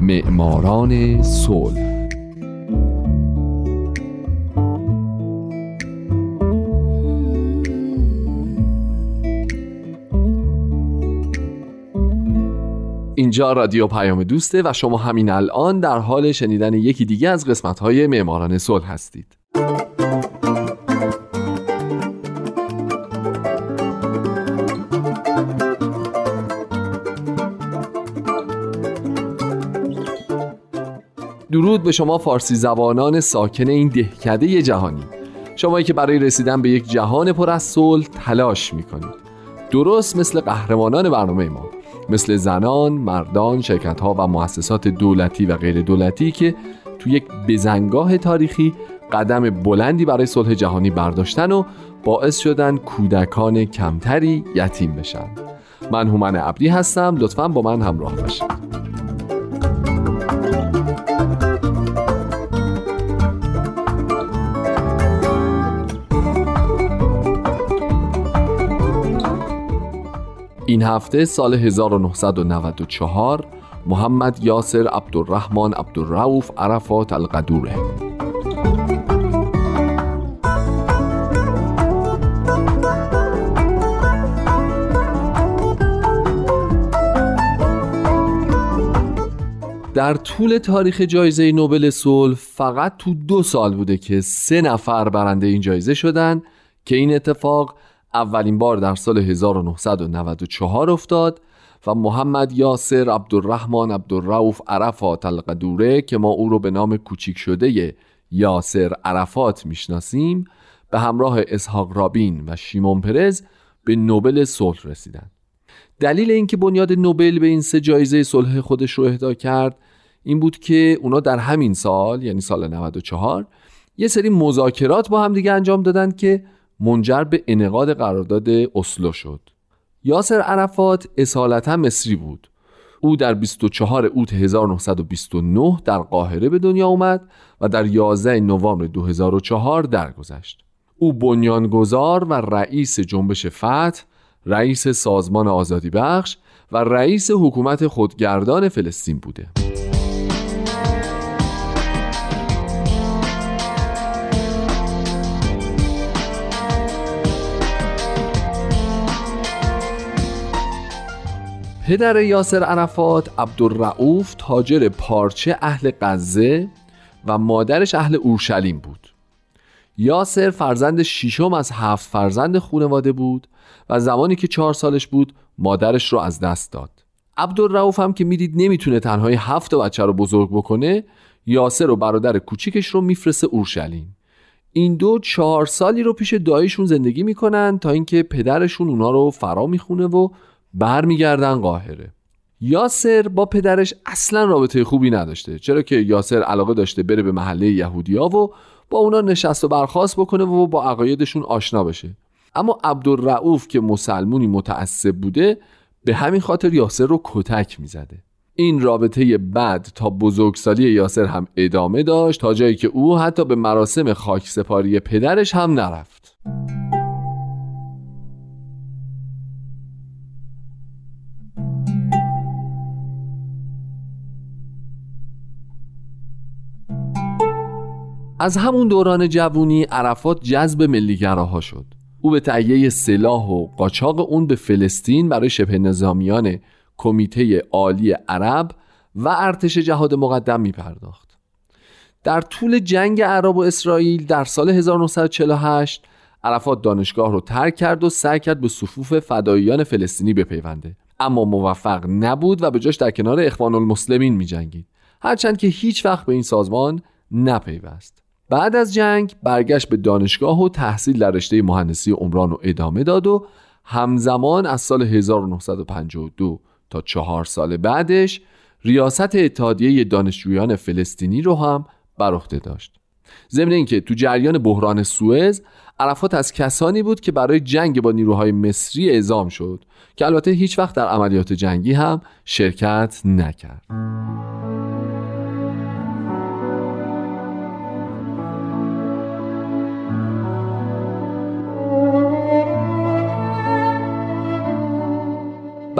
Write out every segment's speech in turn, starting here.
معماران صلح. اینجا رادیو پیام دوسته و شما همین الان در حال شنیدن یکی دیگه از قسمت های معماران صلح هستید. درود به شما فارسی زبانان ساکن این دهکده جهانی. شمایی که برای رسیدن به یک جهان پر از صلح تلاش می‌کنید. درست مثل قهرمانان برنامه ما مثل زنان، مردان، شرکت ها و مؤسسات دولتی و غیر دولتی که تو یک بزنگاه تاریخی قدم بلندی برای صلح جهانی برداشتن و باعث شدن کودکان کمتری یتیم بشن. من هومن عبدی هستم. لطفا با من همراه باشید. این هفته سال 1994 محمد یاسر عبدالرحمن عبدالرعوف عرفات القدوره. در طول تاریخ جایزه نوبل صلح فقط تو دو سال بوده که سه نفر برنده این جایزه شدن که این اتفاق اولین بار در سال 1994 افتاد و محمد یاسر عبدالرحمن عبدالرعوف عرفات القدوره که ما او رو به نام کوچیک شده یاسر عرفات می‌شناسیم به همراه اسحاق رابین و شیمون پرز به نوبل صلح رسیدن دلیل اینکه بنیاد نوبل به این سه جایزه صلح خودش رو اهدا کرد این بود که اونا در همین سال یعنی سال 94 یه سری مذاکرات با هم دیگه انجام دادن که منجر به انقاد قرارداد اسلو شد. یاسر عرفات اصالتا مصری بود. او در 24 اوت 1929 در قاهره به دنیا اومد و در 11 نوامبر 2004 درگذشت. او بنیانگذار و رئیس جنبش فتح رئیس سازمان آزادی بخش و رئیس حکومت خودگردان فلسطین بوده. پدر یاسر عرفات عبدالرعوف تاجر پارچه اهل غزه و مادرش اهل اورشلیم بود. یاسر فرزند ششم از هفت فرزند خانواده بود و زمانی که چهار سالش بود مادرش رو از دست داد. عبدالرعوف هم که می‌دید نمی‌تونه تنهایی هفت بچه رو بزرگ بکنه یاسر و برادر کوچیکش رو میفرسته اورشلیم. این دو چهار سالی رو پیش دایشون زندگی می‌کنن تا اینکه پدرشون اونا رو فرا می‌خونه و برمیگردن قاهره. یاسر با پدرش اصلا رابطه خوبی نداشته چرا که یاسر علاقه داشته بره به محله یهودیا و با اونا نشست و برخواست بکنه و با عقایدشون آشنا بشه. اما عبدالرعوف که مسلمونی متعصب بوده به همین خاطر یاسر رو کتک می‌زده. این رابطه بد تا بزرگسالی یاسر هم ادامه داشت تا جایی که او حتی به مراسم خاک سپاری پدرش هم نرفت. از همون دوران جوونی عرفات جذب ملیگراها شد. او به تهیه سلاح و قاچاق اون به فلسطین برای شبه نظامیان کمیته عالی عرب و ارتش جهاد مقدم می پرداخت. در طول جنگ عرب و اسرائیل در سال 1948 عرفات دانشگاه رو ترک کرد و سعی کرد به صفوف فداییان فلسطینی بپیونده. اما موفق نبود و به جاش در کنار اخوان المسلمین می جنگید هرچند که هیچ وقت به این سازمان نپیوست. بعد از جنگ برگشت به دانشگاه و تحصیل در رشته مهندسی عمران و ادامه داد و همزمان از سال 1952 تا چهار سال بعدش ریاست اتحادیه دانشجویان فلسطینی رو هم بر عهده داشت. ضمن اینکه تو جریان بحران سوئز عرفات از کسانی بود که برای جنگ با نیروهای مصری اعزام شد که البته هیچ وقت در عملیات جنگی هم شرکت نکرد.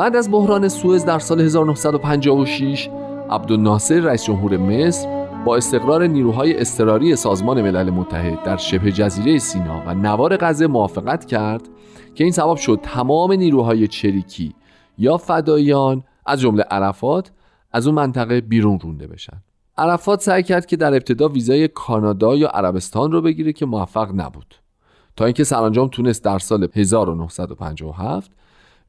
بعد از بحران سوئز در سال 1956 عبدالناصر رئیس جمهور مصر با استقرار نیروهای اضطراری سازمان ملل متحد در شبه جزیره سینا و نوار غزه موافقت کرد که این سبب شد تمام نیروهای چریکی یا فدایان از جمله عرفات از اون منطقه بیرون رونده بشن. عرفات سعی کرد که در ابتدا ویزای کانادا یا عربستان رو بگیره که موفق نبود. تا اینکه سرانجام تونست در سال 1957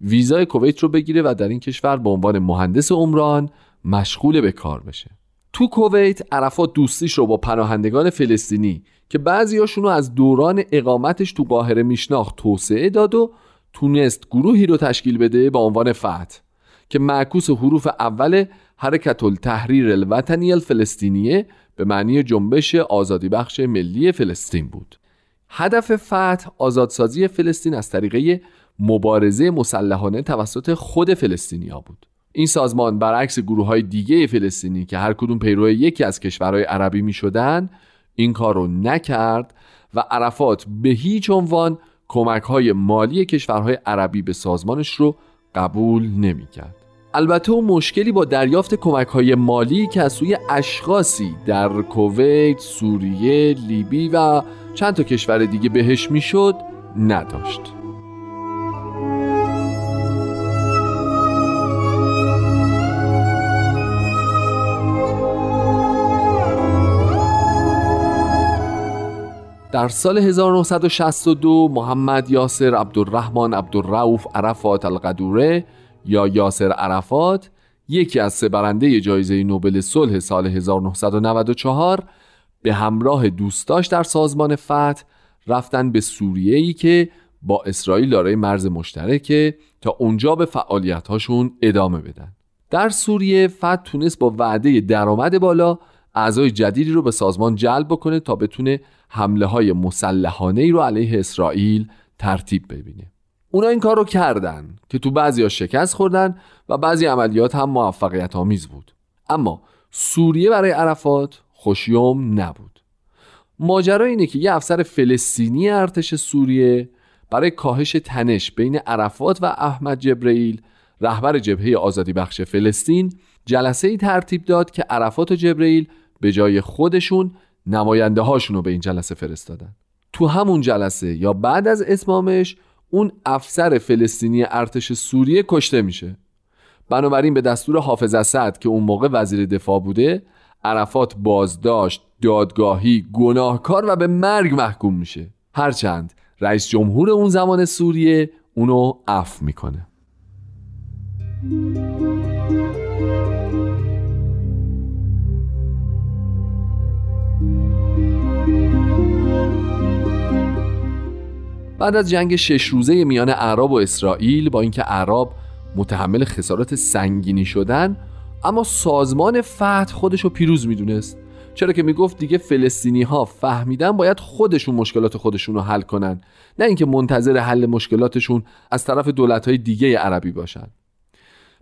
ویزای کویت رو بگیره و در این کشور به عنوان مهندس عمران مشغول به کار بشه. تو کویت عرفات دوستیش رو با پناهندگان فلسطینی که بعضیاشون رو از دوران اقامتش تو قاهره میشناخت توسعه داد و تونست گروهی رو تشکیل بده با عنوان فتح که معکوس حروف اول حرکت التحریر الوطنی الفلسطینیه به معنی جنبش آزادی بخش ملی فلسطین بود. هدف فتح آزادسازی فلسطین از طریقه مبارزه مسلحانه توسط خود فلسطینیا بود این سازمان برعکس گروه های دیگه فلسطینی که هر کدوم پیرو یکی از کشورهای عربی می شدن این کار رو نکرد و عرفات به هیچ عنوان کمک های مالی کشورهای عربی به سازمانش رو قبول نمی کرد. البته اون مشکلی با دریافت کمک های مالی که از سوی اشخاصی در کویت، سوریه، لیبی و چند تا کشور دیگه بهش می‌شد نداشت. در سال 1962 محمد یاسر عبدالرحمن عبدالرعوف عرفات القدوره یا یاسر عرفات یکی از سه برنده جایزه نوبل صلح سال 1994 به همراه دوستاش در سازمان فتح رفتن به سوریه ای که با اسرائیل دارای مرز مشترکه تا اونجا به فعالیت هاشون ادامه بدن. در سوریه فتح تونست با وعده درآمد بالا اعضای جدیدی رو به سازمان جلب بکنه تا بتونه حمله های مسلحانه ای رو علیه اسرائیل ترتیب ببینه. اونا این کار رو کردن که تو بعضی ها شکست خوردن و بعضی عملیات هم موفقیت آمیز بود. اما سوریه برای عرفات خوشیوم نبود. ماجرا اینه که یه افسر فلسطینی ارتش سوریه برای کاهش تنش بین عرفات و احمد جبرئیل رهبر جبهه آزادی بخش فلسطین جلسه ای ترتیب داد که عرفات و جبرئیل به جای خودشون نماینده هاشون رو به این جلسه فرستادن. تو همون جلسه یا بعد از اتمامش اون افسر فلسطینی ارتش سوریه کشته میشه. بنابراین به دستور حافظ اسد که اون موقع وزیر دفاع بوده عرفات بازداشت دادگاهی گناهکار و به مرگ محکوم میشه. هرچند رئیس جمهور اون زمان سوریه اونو عفو می‌کنه. بعد از جنگ شش روزه میان عرب و اسرائیل با اینکه عرب متحمل خسارات سنگینی شدن اما سازمان فتح خودش رو پیروز می‌دونست. چرا که می‌گفت دیگه فلسطینی ها فهمیدن باید خودشون مشکلات خودشون رو حل کنن نه اینکه منتظر حل مشکلاتشون از طرف دولت های دیگه عربی باشن.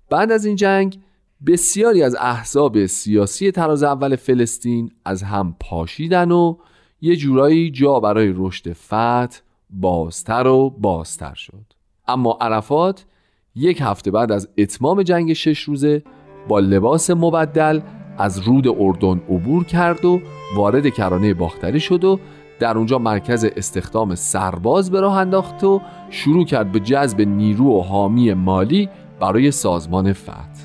بعد از این جنگ بسیاری از احزاب سیاسی تراز اول فلسطین از هم پاشیدن و یه جورایی جا برای رشد فتح بازتر و بازتر شد. اما عرفات یک هفته بعد از اتمام جنگ شش روزه با لباس مبدل از رود اردن عبور کرد و وارد کرانه باختری شد و در اونجا مرکز استخدام سرباز به راه انداخت و شروع کرد به جذب نیرو و حامی مالی برای سازمان فتح.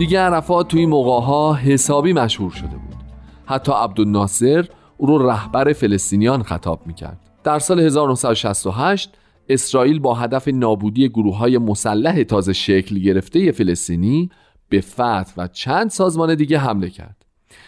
دیگه عرفات توی موقع ها حسابی مشهور شده بود. حتی عبدالناصر او رو رهبر فلسطینیان خطاب می‌کرد. در سال 1968 اسرائیل با هدف نابودی گروه های مسلح تازه شکل گرفته فلسطینی به فتح و چند سازمان دیگه حمله کرد.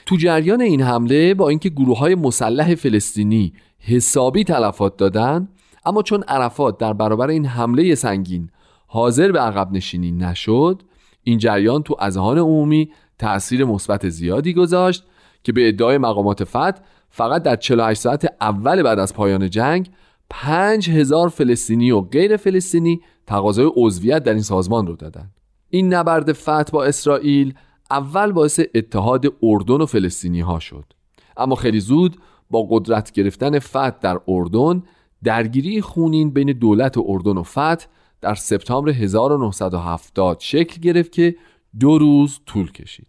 تو جریان این حمله با اینکه گروه های مسلح فلسطینی حسابی تلفات دادن اما چون عرفات در برابر این حمله سنگین حاضر به عقب نشینی نشد این جریان تو اذهان عمومی تاثیر مثبت زیادی گذاشت که به ادعای مقامات فتح فقط در 48 ساعت اول بعد از پایان جنگ 5000 فلسطینی و غیر فلسطینی تقاضای عضویت در این سازمان رو دادن. این نبرد فتح با اسرائیل اول باعث اتحاد اردن و فلسطینی ها شد. اما خیلی زود با قدرت گرفتن فتح در اردن درگیری خونین بین دولت اردن و فتح در سپتامبر 1970 شکل گرفت که دو روز طول کشید.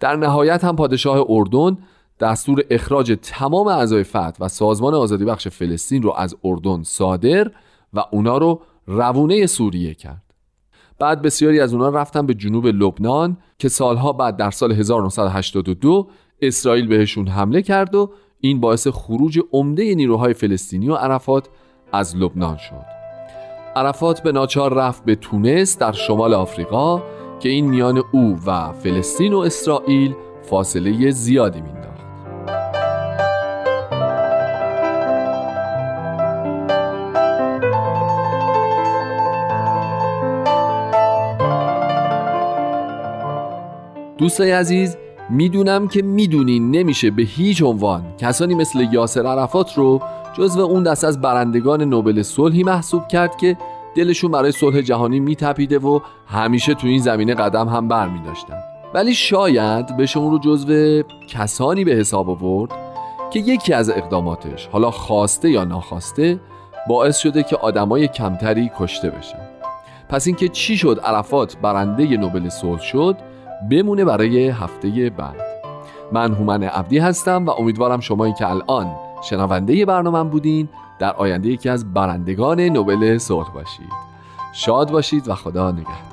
در نهایت هم پادشاه اردن دستور اخراج تمام اعضای فتح و سازمان آزادی بخش فلسطین رو از اردن صادر و اونا رو روونه سوریه کرد. بعد بسیاری از اونا رفتن به جنوب لبنان که سالها بعد در سال 1982 اسرائیل بهشون حمله کرد و این باعث خروج عمده نیروهای فلسطینی و عرفات از لبنان شد. عرفات به ناچار رفت به تونس در شمال آفریقا که این میان او و فلسطین و اسرائیل فاصله زیادی مینداخت دوستای عزیز می‌دونم که می‌دونین نمیشه به هیچ عنوان کسانی مثل یاسر عرفات رو جزو اون دست از برندگان نوبل صلحی محسوب کرد که دلشون برای صلح جهانی میتپیده و همیشه تو این زمینه قدم هم بر می ولی شاید بشه اون رو جزو کسانی به حساب آورد که یکی از اقداماتش حالا خواسته یا ناخواسته باعث شده که آدمای کمتری کشته بشن. پس اینکه چی شد عرفات برنده نوبل صلح شد بمونه برای هفته بعد. من هومن عبدی هستم و امیدوارم شمایی که الان شنونده برنامه بودین. در آینده یکی از برندگان نوبل صلح باشید. شاد باشید و خدا نگهدار.